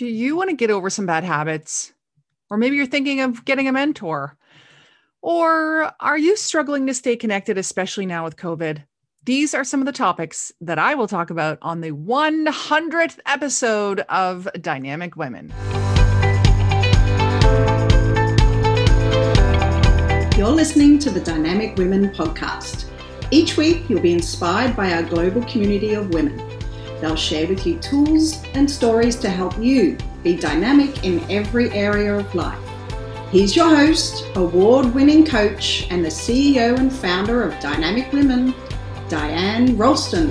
Do you want to get over some bad habits? Or maybe you're thinking of getting a mentor. Or are you struggling to stay connected, especially now with COVID? These are some of the topics that I will talk about on the 100th episode of Dynamic Women. You're listening to the Dynamic Women podcast. Each week, you'll be inspired by our global community of women. They'll share with you tools and stories to help you be dynamic in every area of life. He's your host, award winning coach, and the CEO and founder of Dynamic Women, Diane Rolston.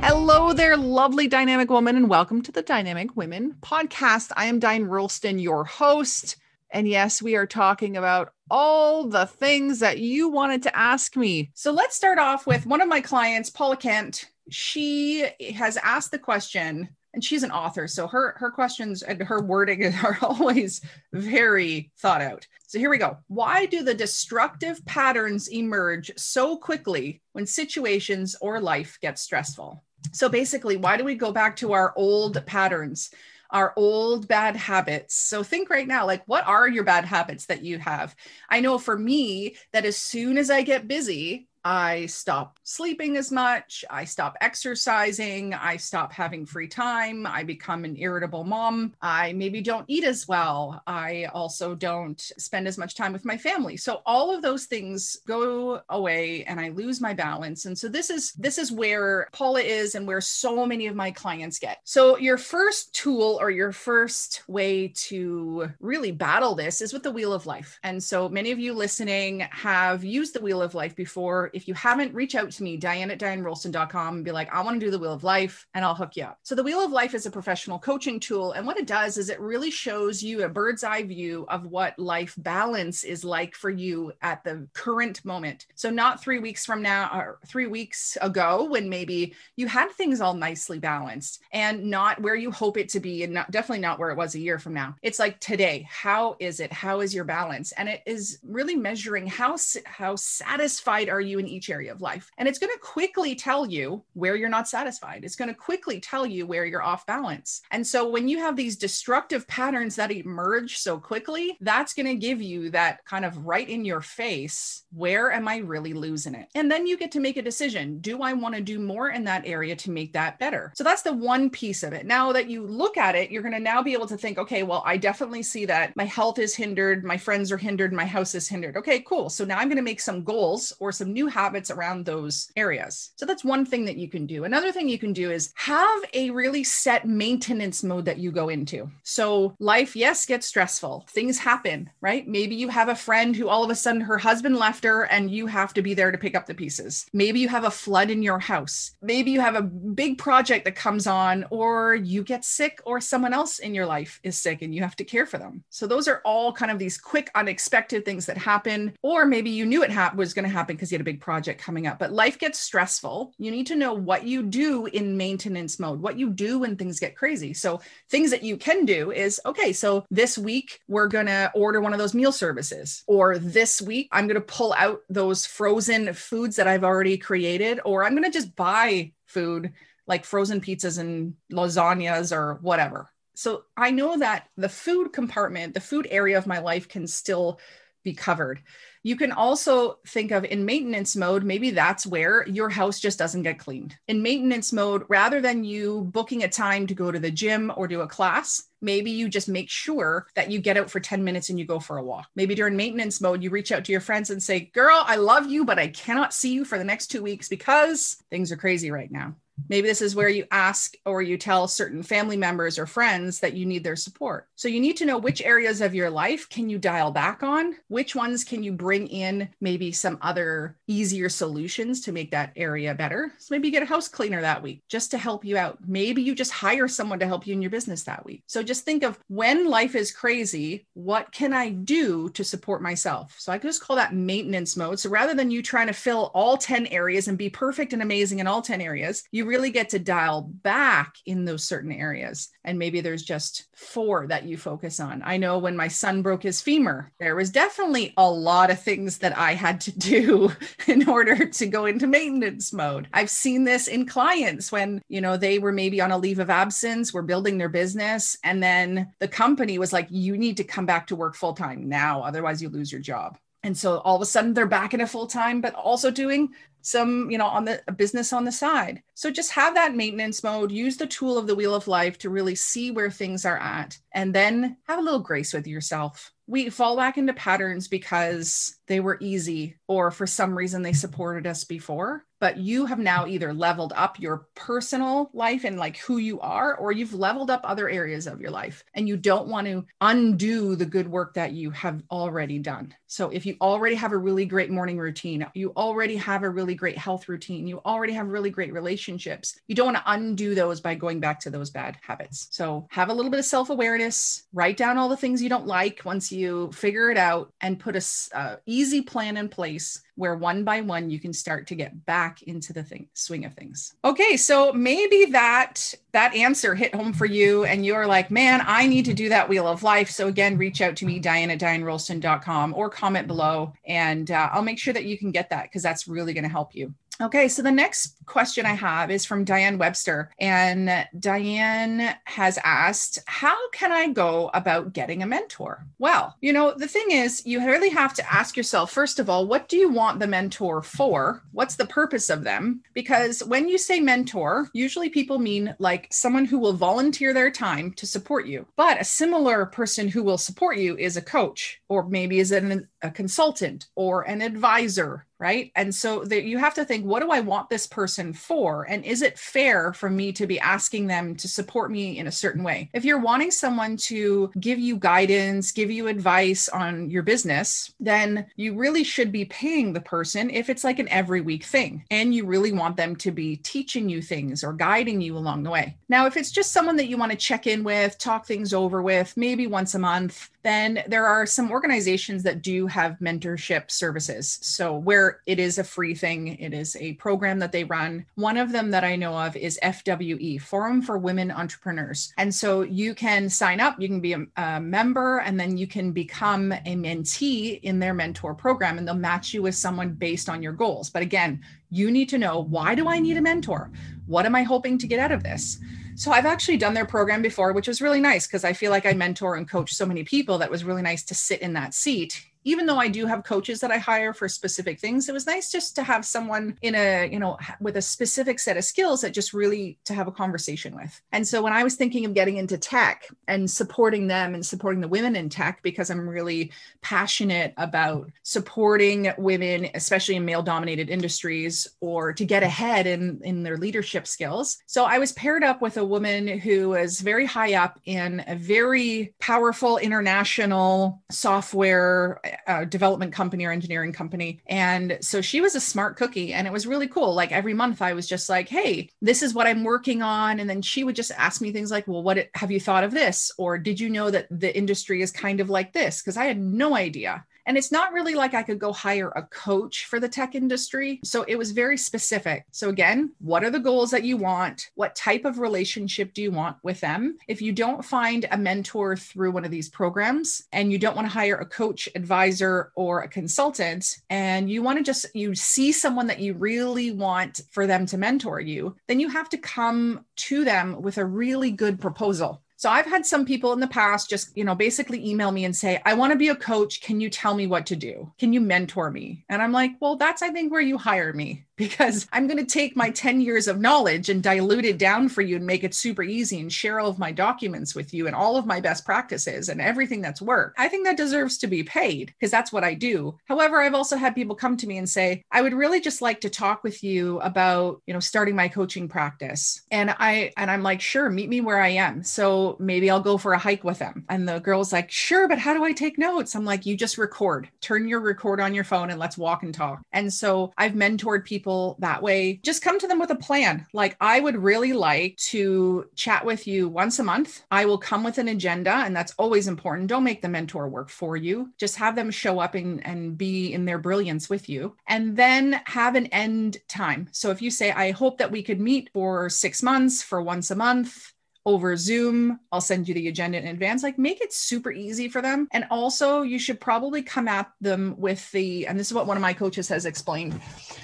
Hello there, lovely dynamic woman, and welcome to the Dynamic Women podcast. I am Diane Rolston, your host. And yes, we are talking about all the things that you wanted to ask me. So let's start off with one of my clients, Paula Kent. She has asked the question, and she's an author, so her her questions and her wording are always very thought out. So here we go. Why do the destructive patterns emerge so quickly when situations or life get stressful? So basically, why do we go back to our old patterns? Our old bad habits. So think right now, like, what are your bad habits that you have? I know for me that as soon as I get busy, I stop sleeping as much. I stop exercising. I stop having free time. I become an irritable mom. I maybe don't eat as well. I also don't spend as much time with my family. So all of those things go away and I lose my balance. And so this is this is where Paula is and where so many of my clients get. So your first tool or your first way to really battle this is with the wheel of life. And so many of you listening have used the wheel of life before if you haven't, reach out to me, Diane at DianeRolston.com, and be like, I want to do the Wheel of Life, and I'll hook you up. So, the Wheel of Life is a professional coaching tool. And what it does is it really shows you a bird's eye view of what life balance is like for you at the current moment. So, not three weeks from now or three weeks ago when maybe you had things all nicely balanced and not where you hope it to be, and not, definitely not where it was a year from now. It's like today, how is it? How is your balance? And it is really measuring how, how satisfied are you in each area of life. And it's going to quickly tell you where you're not satisfied. It's going to quickly tell you where you're off balance. And so when you have these destructive patterns that emerge so quickly, that's going to give you that kind of right in your face where am I really losing it? And then you get to make a decision. Do I want to do more in that area to make that better? So that's the one piece of it. Now that you look at it, you're going to now be able to think, okay, well, I definitely see that my health is hindered, my friends are hindered, my house is hindered. Okay, cool. So now I'm going to make some goals or some new habits around those areas. So that's one thing that you can do. Another thing you can do is have a really set maintenance mode that you go into. So life, yes, gets stressful. Things happen, right? Maybe you have a friend who all of a sudden her husband left her and you have to be there to pick up the pieces. Maybe you have a flood in your house. Maybe you have a big project that comes on or you get sick or someone else in your life is sick and you have to care for them. So those are all kind of these quick unexpected things that happen or maybe you knew it ha- was going to happen because you had a big project coming up, but life gets stressful. You need to know what you do in maintenance mode, what you do when things get crazy. So, things that you can do is okay, so this week we're going to order one of those meal services, or this week I'm going to pull out those frozen foods that I've already created, or I'm going to just buy food like frozen pizzas and lasagnas or whatever. So, I know that the food compartment, the food area of my life can still be covered. You can also think of in maintenance mode, maybe that's where your house just doesn't get cleaned. In maintenance mode, rather than you booking a time to go to the gym or do a class, maybe you just make sure that you get out for 10 minutes and you go for a walk. Maybe during maintenance mode, you reach out to your friends and say, Girl, I love you, but I cannot see you for the next two weeks because things are crazy right now. Maybe this is where you ask or you tell certain family members or friends that you need their support. So you need to know which areas of your life can you dial back on? Which ones can you bring in maybe some other easier solutions to make that area better? So maybe you get a house cleaner that week just to help you out. Maybe you just hire someone to help you in your business that week. So just think of when life is crazy, what can I do to support myself? So I can just call that maintenance mode. So rather than you trying to fill all 10 areas and be perfect and amazing in all 10 areas, you really get to dial back in those certain areas. And maybe there's just four that you focus on. I know when my son broke his femur, there was definitely a lot of things that I had to do in order to go into maintenance mode. I've seen this in clients when, you know, they were maybe on a leave of absence, were building their business, and then the company was like, you need to come back to work full time now, otherwise you lose your job. And so all of a sudden they're back in a full time, but also doing some, you know, on the business on the side. So just have that maintenance mode, use the tool of the wheel of life to really see where things are at, and then have a little grace with yourself. We fall back into patterns because they were easy or for some reason they supported us before but you have now either leveled up your personal life and like who you are or you've leveled up other areas of your life and you don't want to undo the good work that you have already done. So if you already have a really great morning routine you already have a really great health routine you already have really great relationships you don't want to undo those by going back to those bad habits. So have a little bit of self-awareness write down all the things you don't like once you figure it out and put a uh, easy plan in place where one by one you can start to get back into the thing swing of things. Okay, so maybe that that answer hit home for you and you're like, man, I need to do that wheel of life. So again, reach out to me, Diane at DianeRolston.com or comment below and uh, I'll make sure that you can get that because that's really going to help you. Okay, so the next question I have is from Diane Webster. And Diane has asked, How can I go about getting a mentor? Well, you know, the thing is, you really have to ask yourself, first of all, what do you want the mentor for? What's the purpose of them? Because when you say mentor, usually people mean like someone who will volunteer their time to support you. But a similar person who will support you is a coach, or maybe is an, a consultant or an advisor right? And so that you have to think what do i want this person for? And is it fair for me to be asking them to support me in a certain way? If you're wanting someone to give you guidance give you advice on your business then you really should be paying the person if it's like an every week thing. And you really want them to be teaching you things or guiding you along the way. Now if it's just someone that you want to check in with talk things over with maybe once a month then there are some organizations that do have mentorship services. So, where it is a free thing, it is a program that they run. One of them that I know of is FWE, Forum for Women Entrepreneurs. And so you can sign up, you can be a, a member, and then you can become a mentee in their mentor program, and they'll match you with someone based on your goals. But again, you need to know why do I need a mentor? What am I hoping to get out of this? So I've actually done their program before, which was really nice because I feel like I mentor and coach so many people that was really nice to sit in that seat even though I do have coaches that I hire for specific things, it was nice just to have someone in a, you know, with a specific set of skills that just really to have a conversation with. And so when I was thinking of getting into tech and supporting them and supporting the women in tech, because I'm really passionate about supporting women, especially in male dominated industries, or to get ahead in, in their leadership skills. So I was paired up with a woman who was very high up in a very powerful international software a development company or engineering company. And so she was a smart cookie and it was really cool. Like every month I was just like, hey, this is what I'm working on. And then she would just ask me things like, well, what have you thought of this? Or did you know that the industry is kind of like this? Because I had no idea. And it's not really like I could go hire a coach for the tech industry. So it was very specific. So, again, what are the goals that you want? What type of relationship do you want with them? If you don't find a mentor through one of these programs and you don't want to hire a coach, advisor, or a consultant, and you want to just, you see someone that you really want for them to mentor you, then you have to come to them with a really good proposal. So I've had some people in the past just, you know, basically email me and say, I want to be a coach. Can you tell me what to do? Can you mentor me? And I'm like, well, that's, I think, where you hire me because I'm going to take my 10 years of knowledge and dilute it down for you and make it super easy and share all of my documents with you and all of my best practices and everything that's worked. I think that deserves to be paid because that's what I do. However, I've also had people come to me and say, I would really just like to talk with you about, you know, starting my coaching practice. And I and I'm like, sure, meet me where I am. So maybe I'll go for a hike with them. And the girl's like, sure, but how do I take notes? I'm like, you just record, turn your record on your phone and let's walk and talk. And so I've mentored people that way. Just come to them with a plan. Like, I would really like to chat with you once a month. I will come with an agenda, and that's always important. Don't make the mentor work for you. Just have them show up and, and be in their brilliance with you. And then have an end time. So if you say, I hope that we could meet for six months, for once a month, over Zoom. I'll send you the agenda in advance. Like make it super easy for them. And also, you should probably come at them with the, and this is what one of my coaches has explained.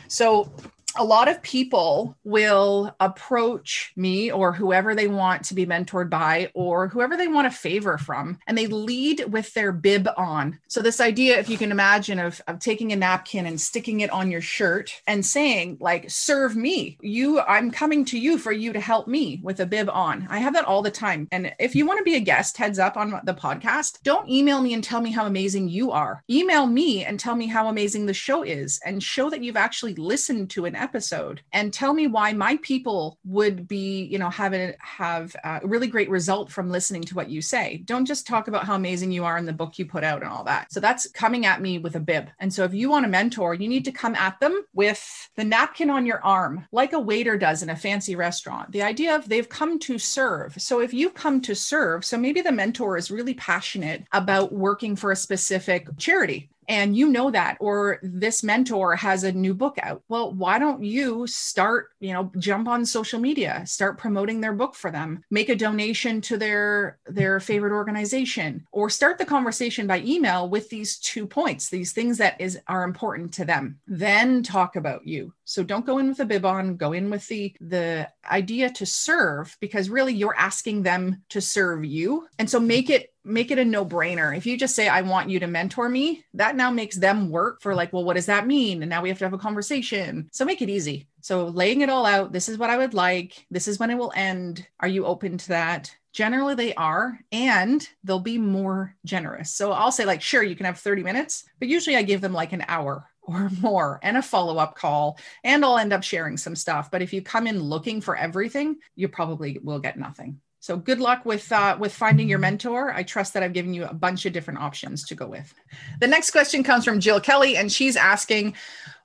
So a lot of people will approach me or whoever they want to be mentored by or whoever they want a favor from and they lead with their bib on. So this idea if you can imagine of, of taking a napkin and sticking it on your shirt and saying like serve me. You i'm coming to you for you to help me with a bib on. I have that all the time. And if you want to be a guest heads up on the podcast don't email me and tell me how amazing you are. Email me and tell me how amazing the show is and show that you've actually listened to an episode and tell me why my people would be, you know, have a, have a really great result from listening to what you say. Don't just talk about how amazing you are in the book you put out and all that. So that's coming at me with a bib. And so if you want a mentor, you need to come at them with the napkin on your arm, like a waiter does in a fancy restaurant. The idea of they've come to serve. So if you've come to serve, so maybe the mentor is really passionate about working for a specific charity and you know that or this mentor has a new book out. Well why don't you start you know jump on social media start promoting their book for them make a donation to their their favorite organization or start the conversation by email with these two points these things that is are important to them. Then talk about you so don't go in with a bib on go in with the the idea to serve because really you're asking them to serve you and so make it make it a no brainer. If you just say, I want you to mentor me, that now makes them work for like, well, what does that mean? And now we have to have a conversation. So make it easy. So laying it all out, this is what I would like. This is when it will end. Are you open to that? Generally, they are, and they'll be more generous. So I'll say, like, sure, you can have 30 minutes, but usually I give them like an hour or more and a follow up call, and I'll end up sharing some stuff. But if you come in looking for everything, you probably will get nothing. So good luck with uh, with finding your mentor. I trust that I've given you a bunch of different options to go with. The next question comes from Jill Kelly, and she's asking,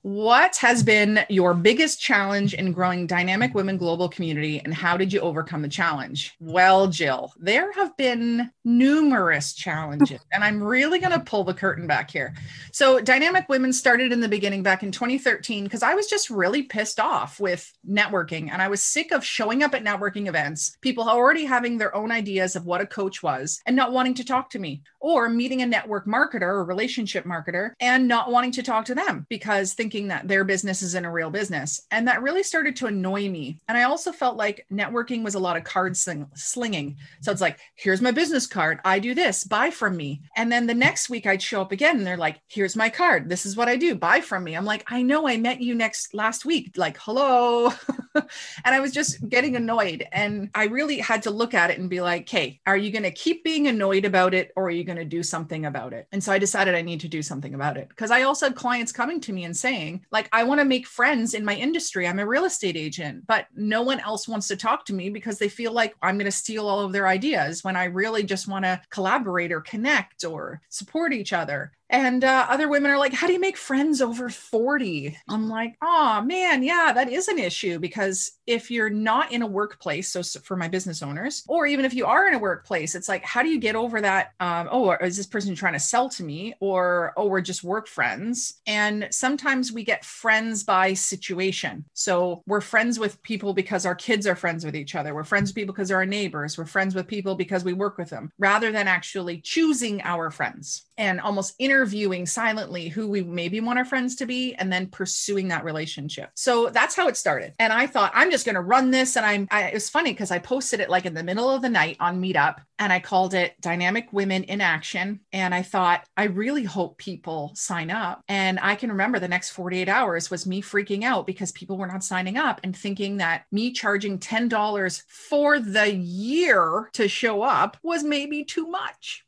what has been your biggest challenge in growing Dynamic Women Global Community and how did you overcome the challenge? Well, Jill, there have been numerous challenges, and I'm really going to pull the curtain back here. So, Dynamic Women started in the beginning back in 2013 because I was just really pissed off with networking and I was sick of showing up at networking events, people already having their own ideas of what a coach was and not wanting to talk to me, or meeting a network marketer or relationship marketer and not wanting to talk to them because thinking thinking that their business isn't a real business. And that really started to annoy me. And I also felt like networking was a lot of card sling- slinging. So it's like, here's my business card. I do this, buy from me. And then the next week I'd show up again and they're like, here's my card. This is what I do, buy from me. I'm like, I know I met you next last week. Like, hello. and I was just getting annoyed. And I really had to look at it and be like, okay, are you going to keep being annoyed about it or are you going to do something about it? And so I decided I need to do something about it because I also had clients coming to me and saying, Like, I want to make friends in my industry. I'm a real estate agent, but no one else wants to talk to me because they feel like I'm going to steal all of their ideas when I really just want to collaborate or connect or support each other. And uh, other women are like, How do you make friends over 40? I'm like, Oh man, yeah, that is an issue because if you're not in a workplace, so for my business owners, or even if you are in a workplace, it's like, How do you get over that? Um, oh, is this person trying to sell to me? Or, Oh, we're just work friends. And sometimes we get friends by situation. So we're friends with people because our kids are friends with each other. We're friends with people because they're our neighbors. We're friends with people because we work with them rather than actually choosing our friends and almost interviewing silently who we maybe want our friends to be and then pursuing that relationship. So that's how it started. And I thought, I'm just going to run this. And I'm, I, it was funny because I posted it like in the middle of the night on Meetup and I called it Dynamic Women in Action. And I thought, I really hope people sign up. And I can remember the next 48 hours was me freaking out because people were not signing up and thinking that me charging $10 for the year to show up was maybe too much.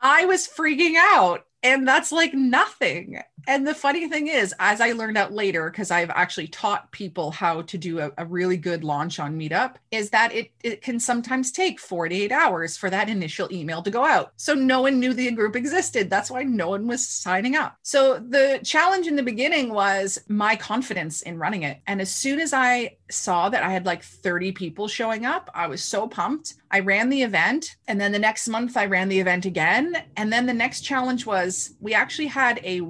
I was freaking out. And that's like nothing. And the funny thing is, as I learned out later, because I've actually taught people how to do a, a, really good launch on Meetup, is that it, it can sometimes take 48 hours for that initial email to go out. So no one knew the group existed. That's why no one was signing up. So the challenge in the beginning was my confidence in running it. And as soon as I saw that I had like 30 people showing up, I was so pumped. I ran the event. And then the next month, I ran the event again. And then the next challenge was we actually had a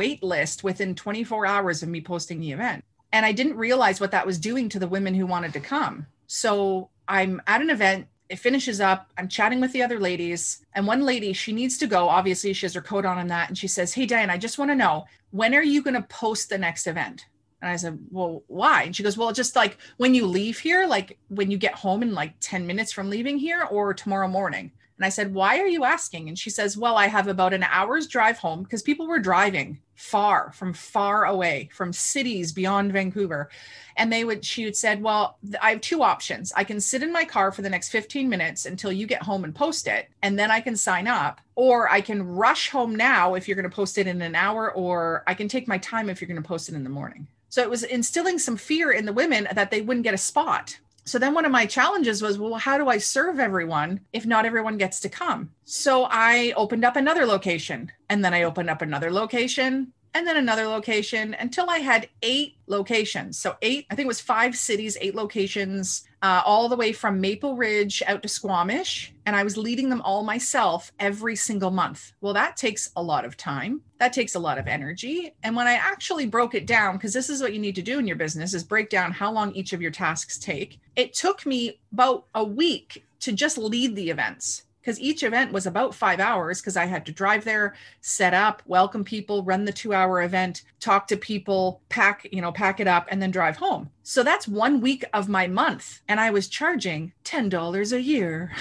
wait list within 24 hours of me posting the event. And I didn't realize what that was doing to the women who wanted to come. So I'm at an event, it finishes up. I'm chatting with the other ladies. And one lady, she needs to go. Obviously, she has her coat on and that. And she says, Hey, Diane, I just want to know when are you going to post the next event? And I said, Well, why? And she goes, Well, just like when you leave here, like when you get home in like 10 minutes from leaving here or tomorrow morning. And I said, Why are you asking? And she says, Well, I have about an hour's drive home because people were driving far from far away from cities beyond Vancouver. And they would, she had said, Well, I have two options. I can sit in my car for the next 15 minutes until you get home and post it, and then I can sign up. Or I can rush home now if you're going to post it in an hour, or I can take my time if you're going to post it in the morning. So it was instilling some fear in the women that they wouldn't get a spot so then one of my challenges was, well, how do I serve everyone if not everyone gets to come? So I opened up another location and then I opened up another location and then another location until I had eight locations. So, eight, I think it was five cities, eight locations, uh, all the way from Maple Ridge out to Squamish. And I was leading them all myself every single month. Well, that takes a lot of time. That takes a lot of energy. And when I actually broke it down, because this is what you need to do in your business is break down how long each of your tasks take. It took me about a week to just lead the events because each event was about five hours because I had to drive there, set up, welcome people, run the two hour event, talk to people, pack, you know, pack it up, and then drive home. So that's one week of my month. And I was charging $10 a year.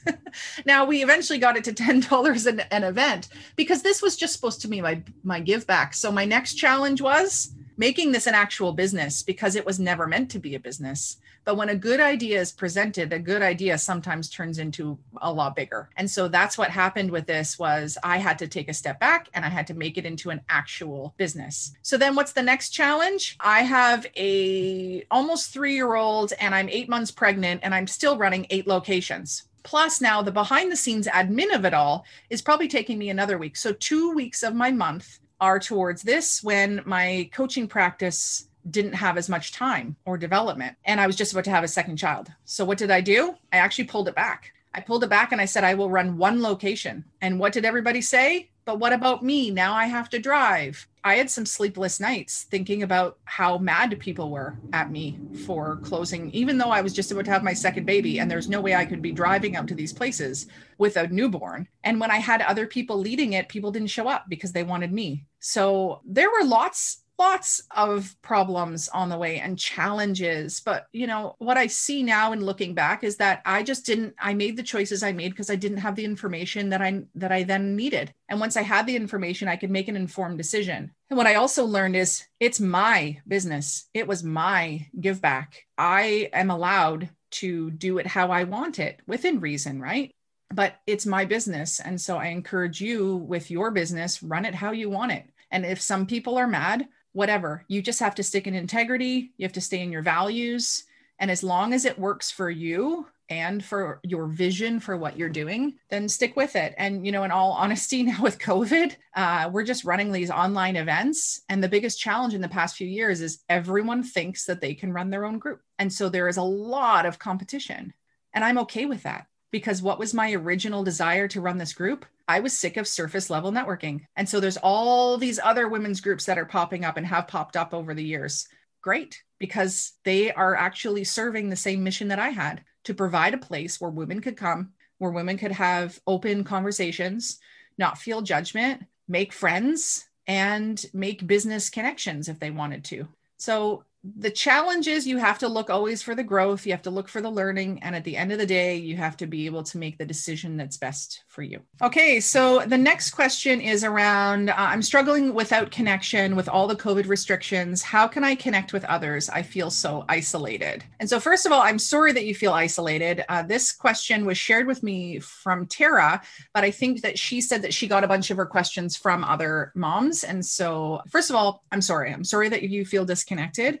now we eventually got it to $10 an, an event because this was just supposed to be my, my give back. So my next challenge was making this an actual business because it was never meant to be a business. But when a good idea is presented, a good idea sometimes turns into a lot bigger. And so that's what happened with this was I had to take a step back and I had to make it into an actual business. So then what's the next challenge? I have a almost 3-year-old and I'm 8 months pregnant and I'm still running 8 locations. Plus, now the behind the scenes admin of it all is probably taking me another week. So, two weeks of my month are towards this when my coaching practice didn't have as much time or development. And I was just about to have a second child. So what did I do? I actually pulled it back. I pulled it back and I said, I will run one location. And what did everybody say? But what about me? Now I have to drive. I had some sleepless nights thinking about how mad people were at me for closing, even though I was just about to have my second baby and there's no way I could be driving out to these places with a newborn. And when I had other people leading it, people didn't show up because they wanted me. So there were lots lots of problems on the way and challenges but you know what i see now in looking back is that i just didn't i made the choices i made because i didn't have the information that i that i then needed. And once i had the information i could make an informed decision. And what i also learned is it's my business. It was my give back. I am allowed to do it how i want it within reason right? But it's my business. And so i encourage you with your business run it how you want it. And if some people are mad whatever. You just have to stick in integrity, you have to stay in your values. And as long as it works for you and for your vision for what you're doing, then stick with it. And, you know, in all honesty, now with COVID, uh, we're just running these online events. And the biggest challenge in the past few years is everyone thinks that they can run their own group. And so there is a lot of competition. And I'm okay with that because what was my original desire to run this group? I was sick of surface level networking. And so there's all these other women's groups that are popping up and have popped up over the years. Great, because they are actually serving the same mission that I had to provide a place where women could come, where women could have open conversations, not feel judgment, make friends, and make business connections if they wanted to. So the challenge is you have to look always for the growth, you have to look for the learning. And at the end of the day, you have to be able to make the decision that's best for you. Okay, so the next question is around uh, I'm struggling without connection with all the COVID restrictions. How can I connect with others? I feel so isolated. And so, first of all, I'm sorry that you feel isolated. Uh, this question was shared with me from Tara, but I think that she said that she got a bunch of her questions from other moms. And so, first of all, I'm sorry. I'm sorry that you feel disconnected.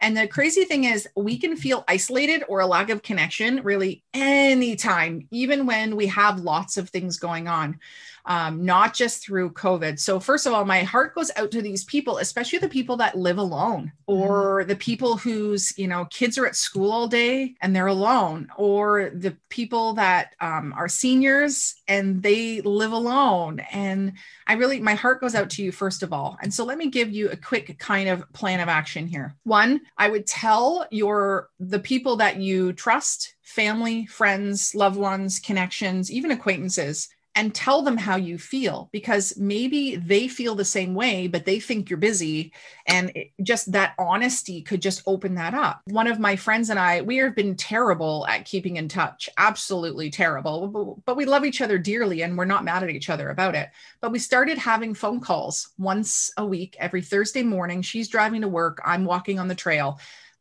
And the crazy thing is, we can feel isolated or a lack of connection really anytime, even when we have lots of things going on um, not just through COVID. So, first of all, my heart goes out to these people, especially the people that live alone, or mm-hmm. the people whose you know kids are at school all day and they're alone, or the people that um, are seniors and they live alone. And I really, my heart goes out to you first of all. And so, let me give you a quick kind of plan of action here. One, I would tell your the people that you trust family, friends, loved ones, connections, even acquaintances and tell them how you feel because maybe they feel the same way but they think you're busy and it, just that honesty could just open that up. One of my friends and i we have been terrible at keeping in touch absolutely terrible but we love each other dearly and we're not mad at each other about it. But we started having phone calls once a week every thursday morning. She's driving to work i'm walking on the trail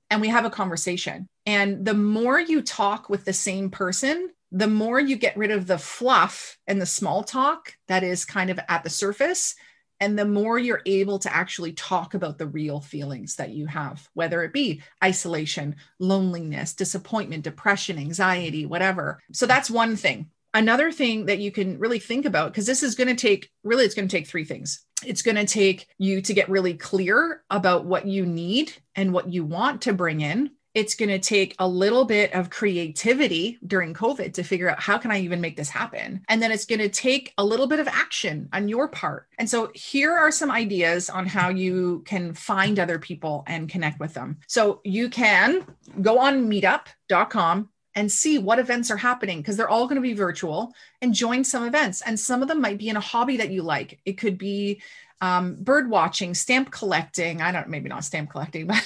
and we have a conversation. And the more you talk with the same person the more you get rid of the fluff and the small talk that is kind of at the surface, and the more you're able to actually talk about the real feelings that you have, whether it be isolation, loneliness, disappointment, depression, anxiety, whatever. So that's one thing. Another thing that you can really think about, because this is going to take really, it's going to take three things. It's going to take you to get really clear about what you need and what you want to bring in it's going to take a little bit of creativity during covid to figure out how can i even make this happen? And then it's going to take a little bit of action on your part. And so here are some ideas on how you can find other people and connect with them. So you can go on meetup.com and see what events are happening because they're all going to be virtual and join some events. And some of them might be in a hobby that you like. It could be um, bird watching, stamp collecting. I don't, maybe not stamp collecting, but,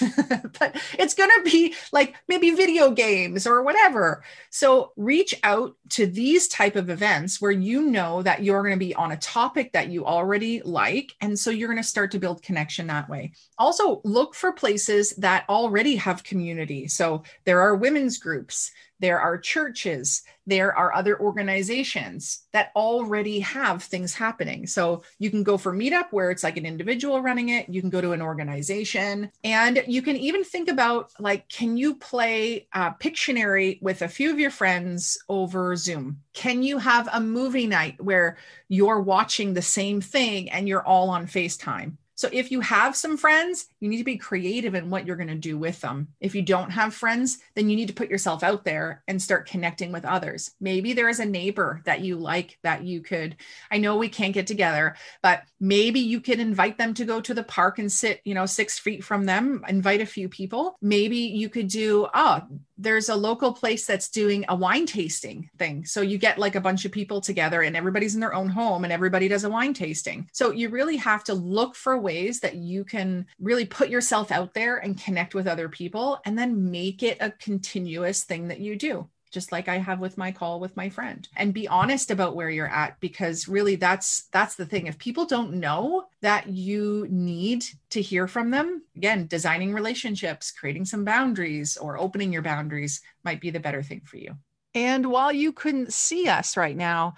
but it's going to be like maybe video games or whatever. So reach out to these type of events where you know that you're going to be on a topic that you already like. And so you're going to start to build connection that way. Also look for places that already have community. So there are women's groups there are churches, there are other organizations that already have things happening. So you can go for Meetup where it's like an individual running it, you can go to an organization, and you can even think about like, can you play uh, Pictionary with a few of your friends over Zoom? Can you have a movie night where you're watching the same thing and you're all on FaceTime? So if you have some friends, you need to be creative in what you're going to do with them. If you don't have friends, then you need to put yourself out there and start connecting with others. Maybe there is a neighbor that you like that you could, I know we can't get together, but maybe you could invite them to go to the park and sit, you know, six feet from them, invite a few people. Maybe you could do, oh, there's a local place that's doing a wine tasting thing. So you get like a bunch of people together and everybody's in their own home and everybody does a wine tasting. So you really have to look for ways that you can really put yourself out there and connect with other people and then make it a continuous thing that you do just like I have with my call with my friend. And be honest about where you're at because really that's that's the thing. If people don't know that you need to hear from them again designing relationships creating some boundaries or opening your boundaries might be the better thing for you. And while you couldn't see us right now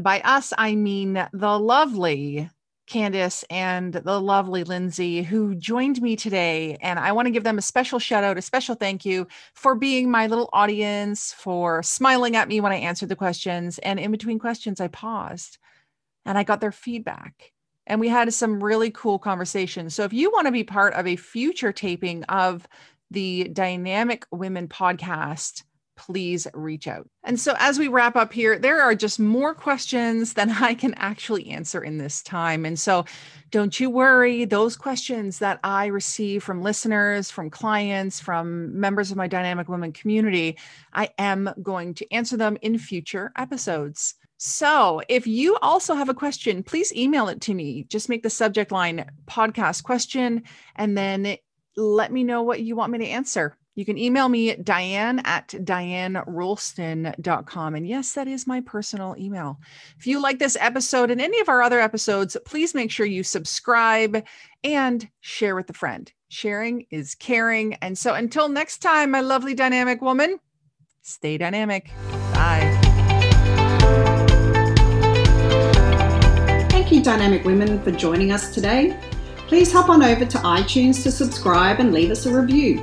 by us I mean the lovely Candice and the lovely Lindsay who joined me today. And I want to give them a special shout out, a special thank you for being my little audience, for smiling at me when I answered the questions. And in between questions, I paused and I got their feedback. And we had some really cool conversations. So if you want to be part of a future taping of the Dynamic Women podcast, please reach out. And so, as we wrap up here, there are just more questions than I can actually answer in this time. And so, don't you worry, those questions that I receive from listeners, from clients, from members of my Dynamic Women community, I am going to answer them in future episodes. So, if you also have a question, please email it to me. Just make the subject line podcast question and then let me know what you want me to answer. You can email me at diane at dianerolston.com. And yes, that is my personal email. If you like this episode and any of our other episodes, please make sure you subscribe and share with a friend. Sharing is caring. And so until next time, my lovely dynamic woman, stay dynamic. Bye. Thank you, Dynamic Women, for joining us today. Please hop on over to iTunes to subscribe and leave us a review.